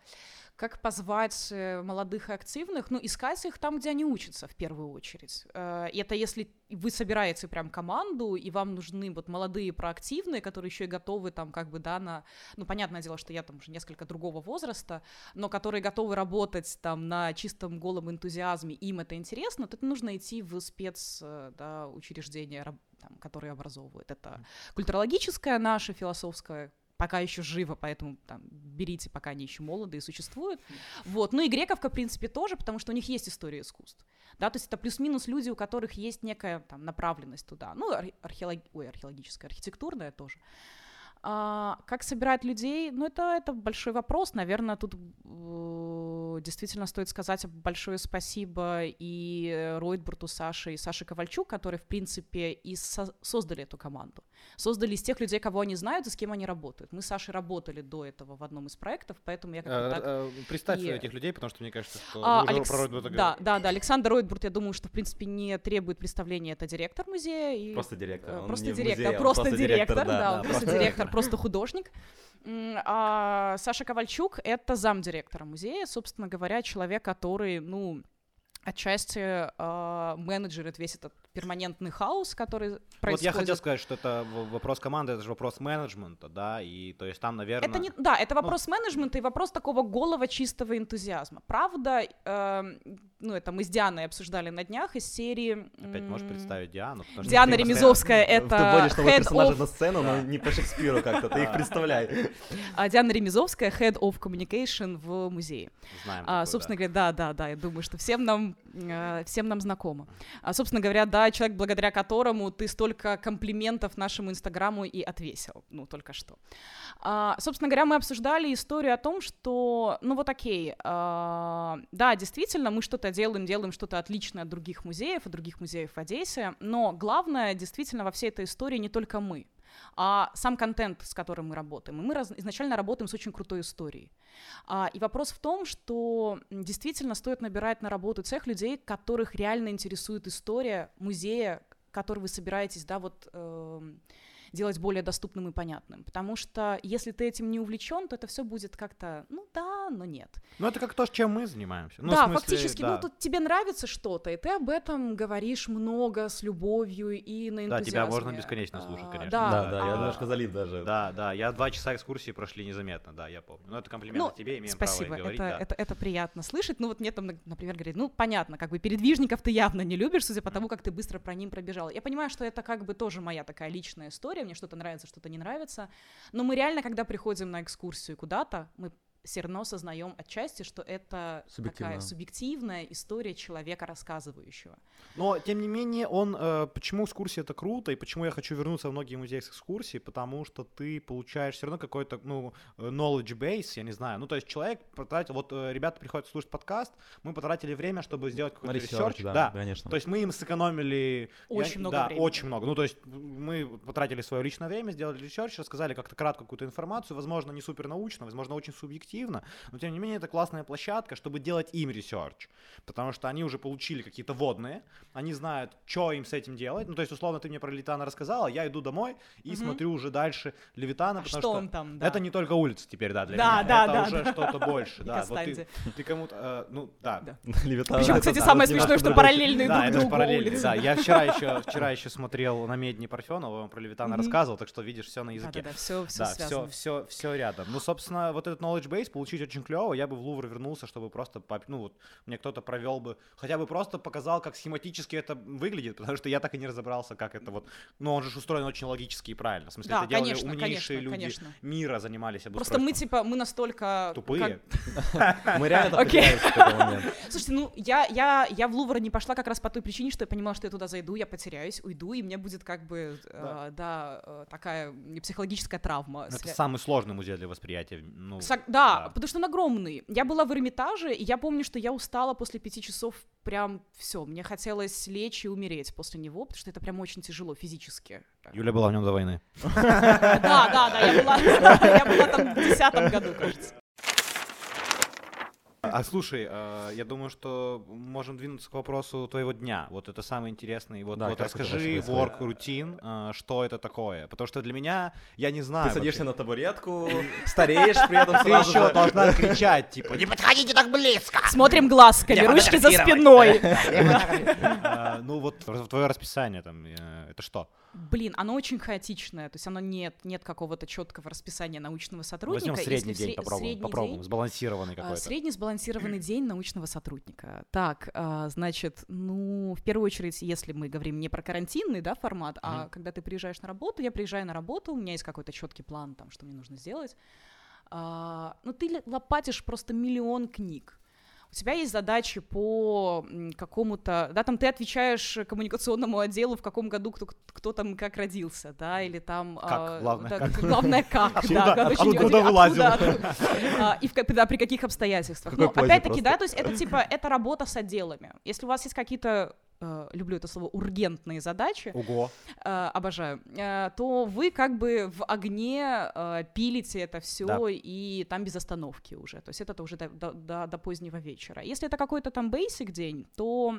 как позвать э, молодых и активных, ну, искать их там, где они учатся, в первую очередь. Э, и это если вы собираете прям команду, и вам нужны вот молодые проактивные, которые еще и готовы там как бы, да, на... Ну, понятное дело, что я там уже несколько другого возраста, но которые готовы работать там на чистом голом энтузиазме, им это интересно, то это нужно идти в спец, э, да, учреждения, там, которые образовывают. Это культурологическое наше, философское, пока еще живо, поэтому там, берите, пока они еще молоды и существуют. Вот. Ну и грековка, в принципе, тоже, потому что у них есть история искусств. Да, то есть это плюс-минус люди, у которых есть некая там, направленность туда. Ну, археолог... Ой, археологическая, архитектурная тоже. А, как собирать людей? Ну, это, это большой вопрос. Наверное, тут э, действительно стоит сказать большое спасибо и Ройтбурту Саше, и Саше Ковальчук, которые, в принципе, и со- создали эту команду. Создали из тех людей, кого они знают и с кем они работают. Мы с Сашей работали до этого в одном из проектов, поэтому я как-то а, так... А, представь и... этих людей, потому что мне кажется, что а, Алекс... про Ройтбурта Да, да, да. Александр Ройтбурт, я думаю, что, в принципе, не требует представления. Это директор музея. И... Просто директор. Он просто директор, просто, просто директор, да, да, да просто директор просто художник. А Саша Ковальчук — это замдиректора музея, собственно говоря, человек, который, ну, отчасти э, менеджерит весь этот перманентный хаос, который происходит. Вот я хотел сказать, что это вопрос команды, это же вопрос менеджмента, да, и то есть там, наверное... Это не, да, это ну вопрос ну... менеджмента и вопрос такого голого чистого энтузиазма. Правда, э, ну это мы с Дианой обсуждали на днях из серии... Опять можешь представить Диану? Диана Ремезовская — это Ты вводишь новые персонажи of... на сцену, но не по Шекспиру как-то, ты их представляй. А Диана Ремезовская — Head of Communication в музее. Знаем. А, собственно говоря, да, да, да, я думаю, что всем нам, э, всем нам знакомо. А, собственно говоря, да, человек, благодаря которому ты столько комплиментов нашему Инстаграму и отвесил, ну, только что. А, собственно говоря, мы обсуждали историю о том, что, ну, вот окей, а, да, действительно, мы что-то делаем, делаем что-то отличное от других музеев, от других музеев в Одессе, но главное, действительно, во всей этой истории не только мы, а сам контент, с которым мы работаем. И мы раз, изначально работаем с очень крутой историей. А, и вопрос в том, что действительно стоит набирать на работу тех людей, которых реально интересует история музея, который вы собираетесь, да, вот... Э, делать более доступным и понятным. Потому что если ты этим не увлечен, то это все будет как-то, ну да, но нет. Ну это как то, чем мы занимаемся. Ну, да, смысле, фактически, ну, да. ну тут тебе нравится что-то, и ты об этом говоришь много, с любовью и на энтузиазме. Да, тебя можно бесконечно слушать, конечно. А, да, да, да, я немножко залит даже. Да, да, я два часа экскурсии прошли незаметно, да, я помню. Ну это комплимент ну, тебе, имеем спасибо, право говорить. Это, да. это, это приятно слышать. Ну вот мне там, например, говорит, ну понятно, как бы передвижников ты явно не любишь, судя по тому, как ты быстро про ним пробежал. Я понимаю, что это как бы тоже моя такая личная история, мне что-то нравится, что-то не нравится. Но мы реально, когда приходим на экскурсию куда-то, мы все равно осознаем отчасти, что это такая субъективная история человека, рассказывающего. Но, тем не менее, он... Э, почему экскурсия это круто, и почему я хочу вернуться в многие музеи с экскурсии, потому что ты получаешь все равно какой-то, ну, knowledge base, я не знаю. Ну, то есть человек потратил... Вот э, ребята приходят слушать подкаст, мы потратили время, чтобы сделать какой-то ресерч. Да, да, конечно. То есть мы им сэкономили... Очень я, много да, времени. очень много. Ну, то есть мы потратили свое личное время, сделали ресерч, рассказали как-то кратко какую-то информацию, возможно, не супер научно, возможно, очень субъективно, объективно, но тем не менее это классная площадка, чтобы делать им ресерч, потому что они уже получили какие-то вводные, они знают, что им с этим делать. Ну, то есть, условно, ты мне про Левитана рассказала, я иду домой и угу. смотрю уже дальше Левитана, а потому что, что он там, да. это не только улица теперь, да, для да, меня, да, это да, уже да. что-то больше, да. Вот ты, ты кому-то, э, ну, да. да. Причем, кстати, самое смешное, что параллельные друг Да, это же параллельно, да. Я вчера еще, вчера еще смотрел намедни Парфенова, про Левитана рассказывал, так что видишь все на языке. Да, да, все, все, все, все рядом. Ну, собственно, вот этот knowledge base посмотреть, получить очень клево, я бы в Лувр вернулся, чтобы просто, ну вот, мне кто-то провел бы, хотя бы просто показал, как схематически это выглядит, потому что я так и не разобрался, как это вот, ну он же устроен очень логически и правильно, в смысле, да, это делали конечно, умнейшие конечно, люди конечно. мира занимались Просто мы типа, мы настолько... Тупые? Мы реально так Слушайте, ну я, я, я в Лувр не пошла как раз по той причине, что я понимала, что я туда зайду, я потеряюсь, уйду, и мне будет как бы, да, э, такая психологическая травма. Это самый сложный музей для восприятия. Ну, да, да, потому что он огромный. Я была в Эрмитаже, и я помню, что я устала после пяти часов прям все. Мне хотелось лечь и умереть после него, потому что это прям очень тяжело физически. Юля была в нем до войны. Да, да, да, я была, я была там в десятом году, кажется. А слушай, э, я думаю, что можем двинуться к вопросу твоего дня. Вот это самый интересный. Вот, да, вот расскажи work routine, э, что это такое. Потому что для меня, я не знаю. Ты садишься на табуретку, стареешь при этом Ты еще должна кричать, типа, не подходите так близко! Смотрим глазками, ручки за спиной. Э, ну вот твое расписание там, это что? Блин, оно очень хаотичное, то есть оно нет, нет какого-то четкого расписания научного сотрудника. Возьмем средний день, сре- попробуем, средний попробуем, день, сбалансированный а, какой-то. Средний сбалансированный день научного сотрудника. Так, а, значит, ну, в первую очередь, если мы говорим не про карантинный, да, формат, а когда ты приезжаешь на работу, я приезжаю на работу, у меня есть какой-то четкий план, там, что мне нужно сделать. А, ну, ты лопатишь просто миллион книг тебя есть задачи по какому-то, да, там ты отвечаешь коммуникационному отделу, в каком году кто, кто там как родился, да, или там... Как, а, главное, да, как. Главное, как, да. Откуда вылазил. А, и да, при каких обстоятельствах. Но опять-таки, да, то есть это типа, это работа с отделами. Если у вас есть какие-то э, люблю это слово, ургентные задачи, Ого. Э, обожаю, э, то вы как бы в огне э, пилите это все да. и там без остановки уже. То есть это уже до, до, до, до позднего вечера. Если это какой-то там basic день, то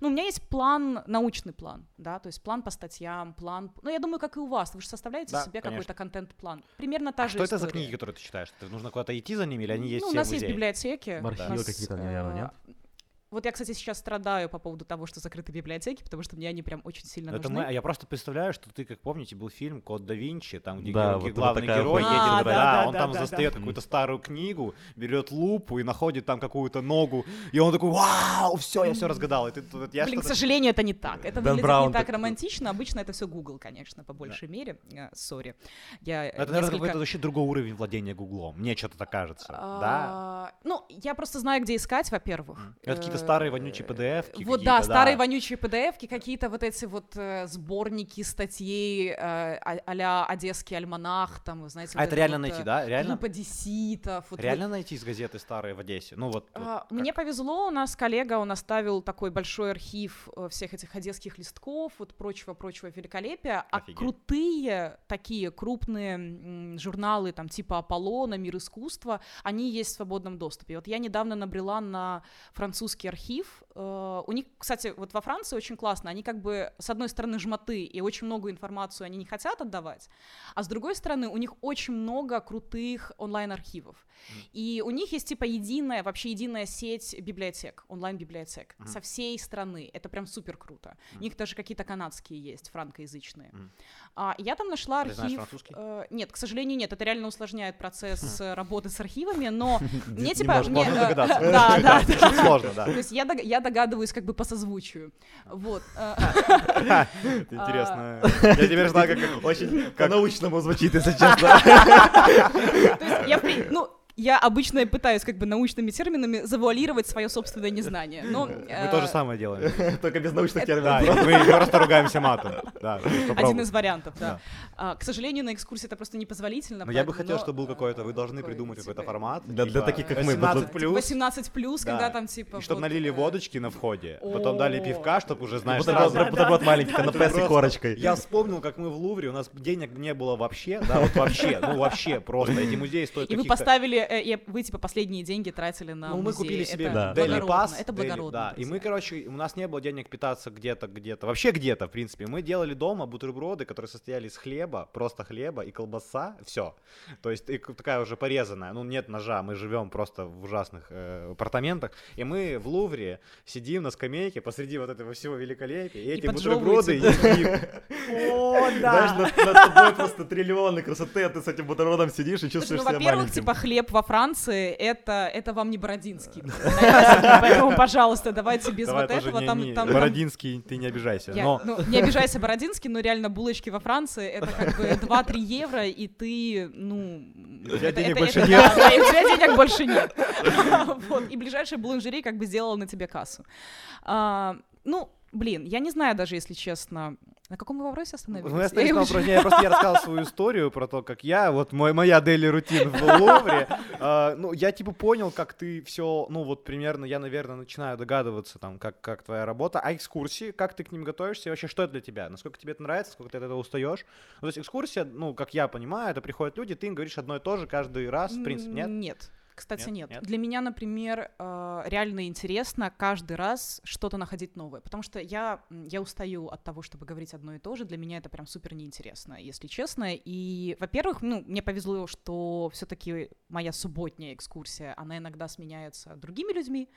ну, у меня есть план, научный план, да, то есть план по статьям, план, ну, я думаю, как и у вас, вы же составляете да, себе какой-то контент-план. Примерно та а же что история. это за книги, которые ты читаешь? Ты нужно куда-то идти за ними или они есть ну, все у нас в есть библиотеки. Архивы нас, какие-то, наверное, нет? Вот я, кстати, сейчас страдаю по поводу того, что закрыты библиотеки, потому что мне они прям очень сильно это нужны. Мы, я просто представляю, что ты, как помните, был фильм «Код да Винчи», там, где да, вот главный герой едет, а, да, да, да, он да, там да, застает да. какую-то старую книгу, берет лупу и находит там какую-то ногу, и он такой, вау, все, я все разгадал. И ты, я Блин, к сожалению, это не так. Это Дэн выглядит Браун не так так- романтично. Обычно это все Google, конечно, по большей мере. Э, Сори. Я Это, наверное, несколько- какой-то вообще другой уровень владения Гуглом. Мне что-то так кажется. Да? А, Ну, я просто знаю, где искать, во-первых. Это какие-то Э, старые вонючие PDF. Вот да, старые вонючие PDF-ки, какие-то вот эти вот э, сборники статей э, а- а-ля Одесский альманах, там, знаете. А вот это реально вот, найти, э, да? Реально? Одесситов. вот Реально найти из газеты старые в Одессе? Ну вот. вот А? Мне повезло, у нас коллега, он оставил такой большой архив э, всех этих одесских листков, вот прочего-прочего великолепия, Офигеть. а крутые такие крупные м, журналы, там типа Аполлона, Мир искусства, они есть в свободном доступе. Вот я недавно набрела на французский архив, э, у них, кстати, вот во Франции очень классно, они как бы, с одной стороны, жмоты, и очень много информацию они не хотят отдавать, а с другой стороны, у них очень много крутых онлайн-архивов. И у них есть типа единая, вообще единая сеть библиотек, онлайн-библиотек Мгм. со всей страны. Это прям супер круто. У них даже какие-то канадские есть, франкоязычные. Мгм. А, я там нашла Ты архив. знаешь французский? э, нет, к сожалению, нет. Это реально усложняет процесс э, работы с архивами, но мне Не типа... э. Да, да. Чуть сложно, да. То есть я, дог- я догадываюсь как бы по созвучию. Вот. э, Это Интересно. Я теперь знаю, как Очень по-научному звучит, если честно. То есть я, ну, я обычно пытаюсь как бы научными терминами завуалировать свое собственное незнание, но... Мы э, то же самое делаем. Только без научных терминов. мы мы просто ругаемся матом. Да, Один из вариантов, да. Да. А, к сожалению, на экскурсии это просто непозволительно. Но я бы хотел, но, чтобы был какой-то, вы должны придумать какой-то формат. Для- для типа таких, как мы, 18 вот- плюс. 18 плюс, Да. когда там типа... И чтобы вот, налили э, водочки на входе, потом дали пивка, чтобы уже, знаешь, Бутерброд маленький, канапе с корочкой. Я вспомнил, как мы в Лувре, у нас денег не было вообще, да, вот вообще, ну вообще просто. Эти музеи стоят И вы каких-то- поставили, и вы типа последние деньги тратили на Ну, мы музей. купили себе Это Да. Благородно, Pass. Это благородно. Да, и мы, короче, у нас не было денег питаться где-то, где-то, вообще где-то, в принципе. Мы делали дома бутерброды, которые состояли из хлеба, просто хлеба и колбаса, все. То есть и такая уже порезанная, ну нет ножа, мы живем просто в ужасных э, апартаментах, и мы в Лувре сидим на скамейке посреди вот этого всего великолепия, и, эти бутерброды. О, Знаешь, над, тобой просто триллионы красоты, а ты с этим бутербродом сидишь и Слушай, чувствуешь ну, себя во-первых, типа хлеб во Франции, это, это вам не Бородинский. Поэтому, пожалуйста, давайте без вот этого. Там, Бородинский, ты не обижайся. Ну, не обижайся, Бородинский, но реально булочки во Франции, это как бы 2-3 евро, и ты, ну... У тебя денег больше нет. Да, у тебя денег больше нет. И ближайшая буланжери как бы сделала на тебе кассу. А, ну, блин, я не знаю даже, если честно, на каком мы вопросе остановились? Мы остановились на вопросе, я просто я рассказал свою историю про то, как я, вот мой, моя дели рутин в Лувре, uh, ну, я типа понял, как ты все, ну, вот примерно, я, наверное, начинаю догадываться, там, как, как твоя работа, а экскурсии, как ты к ним готовишься, и вообще, что это для тебя, насколько тебе это нравится, сколько ты от этого устаешь? Ну, то есть экскурсия, ну, как я понимаю, это приходят люди, ты им говоришь одно и то же каждый раз, в принципе, нет? Нет. Кстати, нет. нет. нет. Для меня, например, э, реально интересно каждый раз что-то находить новое, потому что я, я устаю от того, чтобы говорить одно и то же. Для меня это прям супер неинтересно, если честно. И, во-первых, ну, мне повезло, что все-таки моя субботняя экскурсия, она иногда сменяется другими людьми,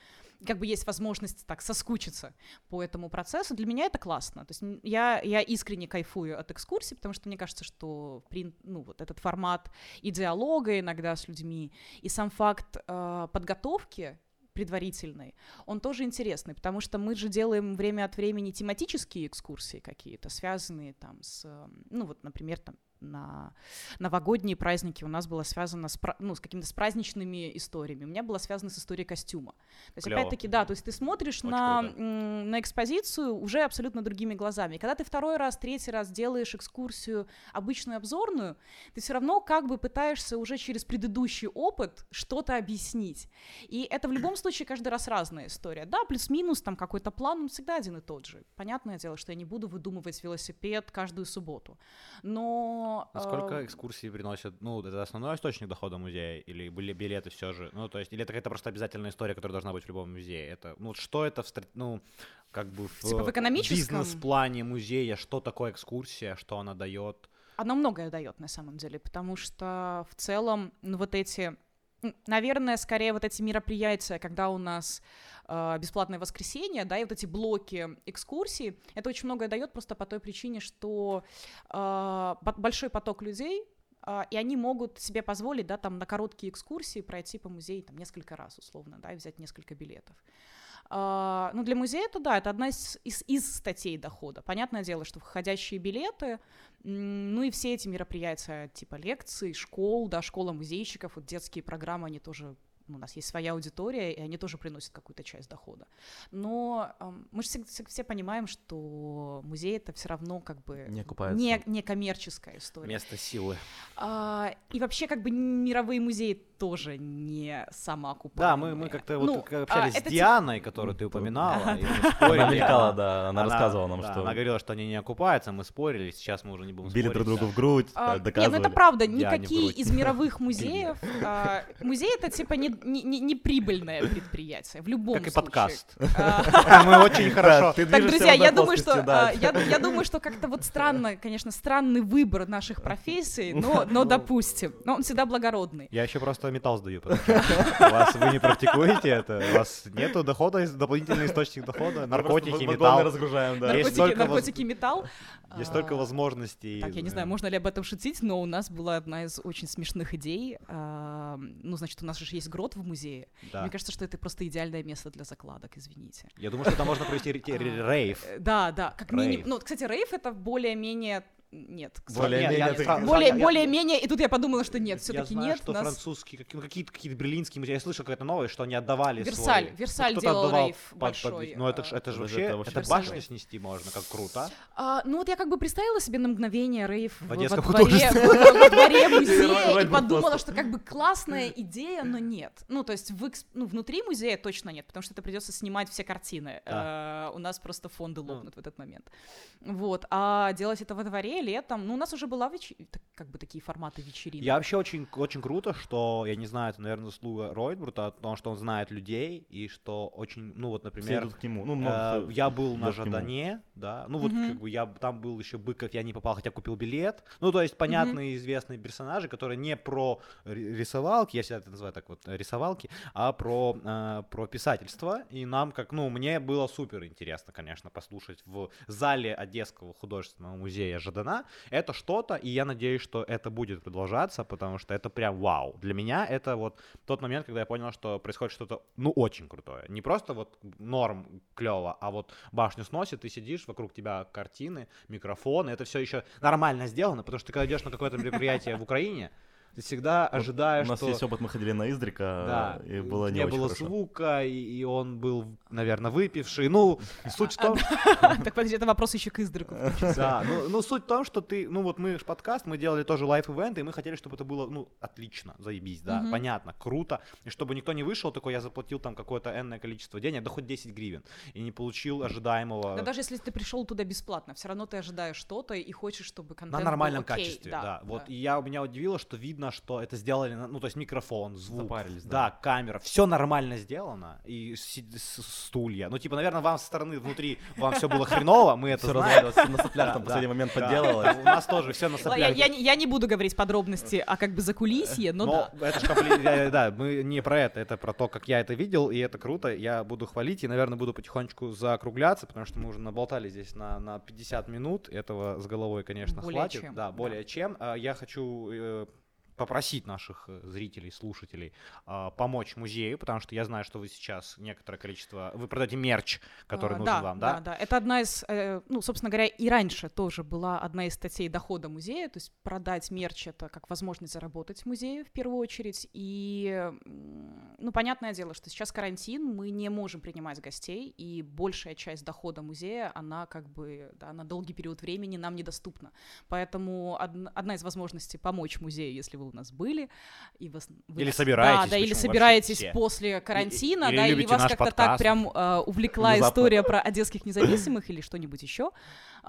как бы есть возможность так соскучиться по этому процессу, для меня это классно. То есть я, я искренне кайфую от экскурсий, потому что мне кажется, что ну, вот этот формат и диалога иногда с людьми, и сам факт э, подготовки предварительной, он тоже интересный, потому что мы же делаем время от времени тематические экскурсии какие-то, связанные там с, ну вот, например, там на новогодние праздники у нас было связано с, ну, с какими-то с праздничными историями. У меня было связано с историей костюма. То есть, Клево. опять-таки, да, то есть ты смотришь на, на экспозицию уже абсолютно другими глазами. И когда ты второй раз, третий раз делаешь экскурсию обычную обзорную, ты все равно как бы пытаешься уже через предыдущий опыт что-то объяснить. И это в любом случае каждый раз разная история. Да, плюс-минус, там какой-то план, он всегда один и тот же. Понятное дело, что я не буду выдумывать велосипед каждую субботу. Но Сколько э... экскурсий приносят? Ну, это основной источник дохода музея? Или были билеты все же? Ну, то есть, или это какая-то просто обязательная история, которая должна быть в любом музее? Это, ну, что это в, ну, как бы в, типа в экономическом... бизнес-плане музея? Что такое экскурсия? Что она дает? Она многое дает, на самом деле, потому что в целом, ну, вот эти наверное, скорее вот эти мероприятия, когда у нас э, бесплатное воскресенье, да, и вот эти блоки экскурсий, это очень многое дает просто по той причине, что э, большой поток людей, э, и они могут себе позволить, да, там на короткие экскурсии пройти по музею там несколько раз условно, да, и взять несколько билетов. Uh, ну, для музея это да, это одна из, из, из статей дохода. Понятное дело, что входящие билеты, ну и все эти мероприятия, типа лекций, школ, да, школа музейщиков, вот детские программы, они тоже ну, у нас есть своя аудитория, и они тоже приносят какую-то часть дохода. Но э, мы же все, все, понимаем, что музей это все равно как бы не, окупается. не, не коммерческая история. Место силы. А, и вообще как бы мировые музеи тоже не самоокупаемые. Да, мы, мы как-то ну, вот общались а, с Дианой, которую ты упоминала, и мы спорили. Она мелькала, да, она, рассказывала нам, да, что... Она говорила, что они не окупаются, мы спорили, сейчас мы уже не будем Били спорить. друг друга в грудь, а, доказывали. Нет, ну это правда, никакие из мировых музеев... А, музей это типа не, не, не прибыльное предприятие, в любом случае. Как и подкаст. А, мы очень хорошо... Так, друзья, я думаю, что а, я думаю, что как-то вот странно, конечно, странный выбор наших профессий, но ну. допустим. Но он всегда благородный. Я еще просто металл сдаю, потому у вас вы не практикуете это? У вас нету дохода, дополнительный источник дохода? Наркотики, металл? разгружаем, да. Наркотики, наркотики металл. Есть столько а, возможностей. Так, я не знаю, можно ли об этом шутить, но у нас была одна из очень смешных идей. Ну, значит, у нас же есть грот в музее. Мне кажется, что это просто идеальное место для закладок, извините. Я думаю, что там можно провести рейв. Да, да, как минимум. Ну, кстати, рейв — это более-менее нет. Более-менее, более-менее, и тут я подумала, что нет, все-таки нет. Я что нас... французские, какие-то какие берлинские музеи, я слышал какое-то новое, что они отдавали Версаль, свой... Версаль ну, делал рейв под, большой. Под... Ну это, ж, это же вообще, это, вообще это башню снести можно, как круто. А, ну вот я как бы представила себе на мгновение рейв в, в, во дворе, во дворе музея и подумала, что как бы классная идея, но нет. Ну то есть в, ну, внутри музея точно нет, потому что это придется снимать все картины. Да. Uh, у нас просто фонды лопнут uh. в этот момент. Вот. А делать это во дворе летом, ну у нас уже была веч... как бы такие форматы вечеринок. Я вообще очень, очень круто, что, я не знаю, это, наверное, заслуга Ройдбрута, потому что он знает людей, и что очень, ну вот, например, к нему. Ну, э, я был на Жадане, да, ну вот mm-hmm. как бы я там был еще Быков, я не попал, хотя купил билет. Ну то есть понятные mm-hmm. известные персонажи, которые не про рисовалки, я всегда это называю так вот рисовалки, а про э, про писательство. И нам как, ну мне было супер интересно, конечно, послушать в зале Одесского художественного музея Жадана страна, это что-то, и я надеюсь, что это будет продолжаться, потому что это прям вау. Для меня это вот тот момент, когда я понял, что происходит что-то, ну, очень крутое. Не просто вот норм клево, а вот башню сносит, ты сидишь, вокруг тебя картины, микрофоны, это все еще нормально сделано, потому что ты когда идешь на какое-то мероприятие в Украине, ты всегда ожидаешь, У нас что... есть опыт, мы ходили на Издрика, Да, и было не, не очень было хорошо. звука, и, и он был, наверное, выпивший. Ну, суть в том, Так, подожди, это вопрос еще к Издрику. Да, ну, ну суть в том, что ты, ну вот мы подкаст, мы делали тоже лайф-ивент, и мы хотели, чтобы это было, ну, отлично, заебись, да, понятно, круто, и чтобы никто не вышел такой, я заплатил там какое-то энное количество денег, да хоть 10 гривен, и не получил ожидаемого. Да даже если ты пришел туда бесплатно, все равно ты ожидаешь что-то и хочешь, чтобы контент на нормальном качестве, да, вот, и я, меня удивило, что видно, что это сделали, ну, то есть микрофон, звук, Запарились, да. да, камера, все нормально сделано, и стулья, ну, типа, наверное, вам со стороны внутри, вам все было хреново, мы это Все знаем, развалилось, на соплях там последний момент подделалось. У нас тоже все на соплях. Я, не- буду говорить подробности, а как бы за кулисье, но, да. это ж компли- я- да, мы не про это, это про то, как я это видел, и это круто. Я буду хвалить и, наверное, буду потихонечку закругляться, потому что мы уже наболтали здесь на, на 50 минут. Этого с головой, конечно, Более хватит. чем, да, да. более чем. А, Я хочу э, попросить наших э, зрителей, слушателей а, помочь музею, потому что я знаю, что вы сейчас некоторое количество... Вы продаете мерч, который А, нужен да, вам, да? Да, да. Это одна из, э, ну, собственно говоря, и раньше тоже была одна из статей дохода музея, то есть продать мерч это как возможность заработать в музее в первую очередь. И, ну, понятное дело, что сейчас карантин, мы не можем принимать гостей, и большая часть дохода музея, она как бы, да, на долгий период времени нам недоступна. Поэтому одн- одна из возможностей помочь музею, если вы у нас были, и вас, вы Или собираетесь, да, да, или собираетесь все. после карантина, или да, или вас как-то так прям э, увлекла история про одесских независимых или что-нибудь еще.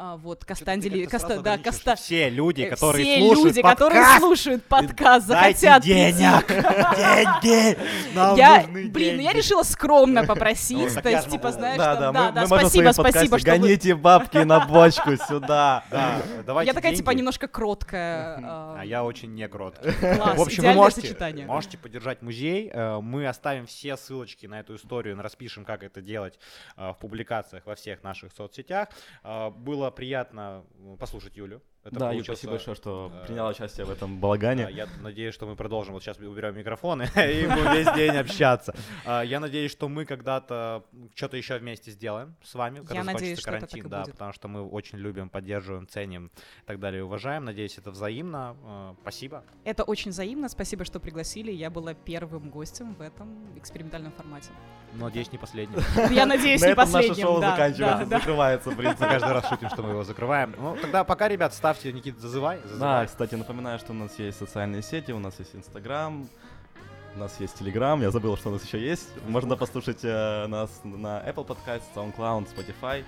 А, вот, Каста, сразу да, что Все люди, э, которые все слушают люди, которые подкаст, слушают подкаст, захотят денег! Деньги! Нам Я, нужны блин, ну я деньги. решила скромно попросить, Ну, то я есть, типа, знаешь, Да, что, да, да, мы, да, спасибо, спасибо, подкасте, что вы- гоните бабки на бочку сюда. Да, давайте Я такая, типа, немножко кроткая. А а, я очень не кроткий. Класс, В общем, вы можете, сочетание. можете поддержать музей. э, Мы оставим все ссылочки на эту историю, распишем, как это делать э, в публикациях во всех наших соцсетях. Э, Приятно э, послушать Юлю. Это Да, получился- спасибо большое, что э, приняла участие в этом Да, балагане. я надеюсь, что мы продолжим. Вот сейчас уберем микрофоны и будем весь день общаться. А, Я надеюсь, что мы когда-то что-то еще вместе сделаем с вами, когда Я закончится карантин, да, будет. потому что мы очень любим, поддерживаем, ценим и так далее, уважаем. Надеюсь, это взаимно. Э, Спасибо. Это очень взаимно, спасибо, что пригласили. Я была первым гостем в этом экспериментальном формате. Надеюсь, не последний. Я надеюсь, На не этом наше последним. шоу да, заканчивается, да, да. закрывается, в принципе. каждый раз шутим, что мы его закрываем. Ну, тогда пока, ребят, ставьте, ставьте, Никита, зазывай. Да, кстати, напоминаю, что у нас есть социальные сети, у нас есть Инстаграм, у нас есть Телеграм. я забыл, что у нас еще есть. Можно послушать э, нас на Apple Podcast, SoundCloud, Spotify.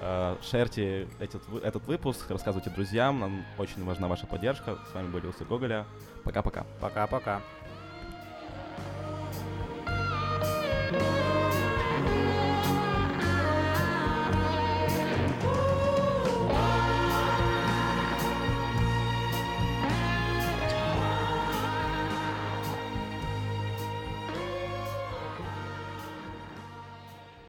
Э, шерьте этот, этот выпуск, рассказывайте друзьям, нам очень важна ваша поддержка. С вами были Усы Гоголя. Пока-пока. Пока-пока. thank you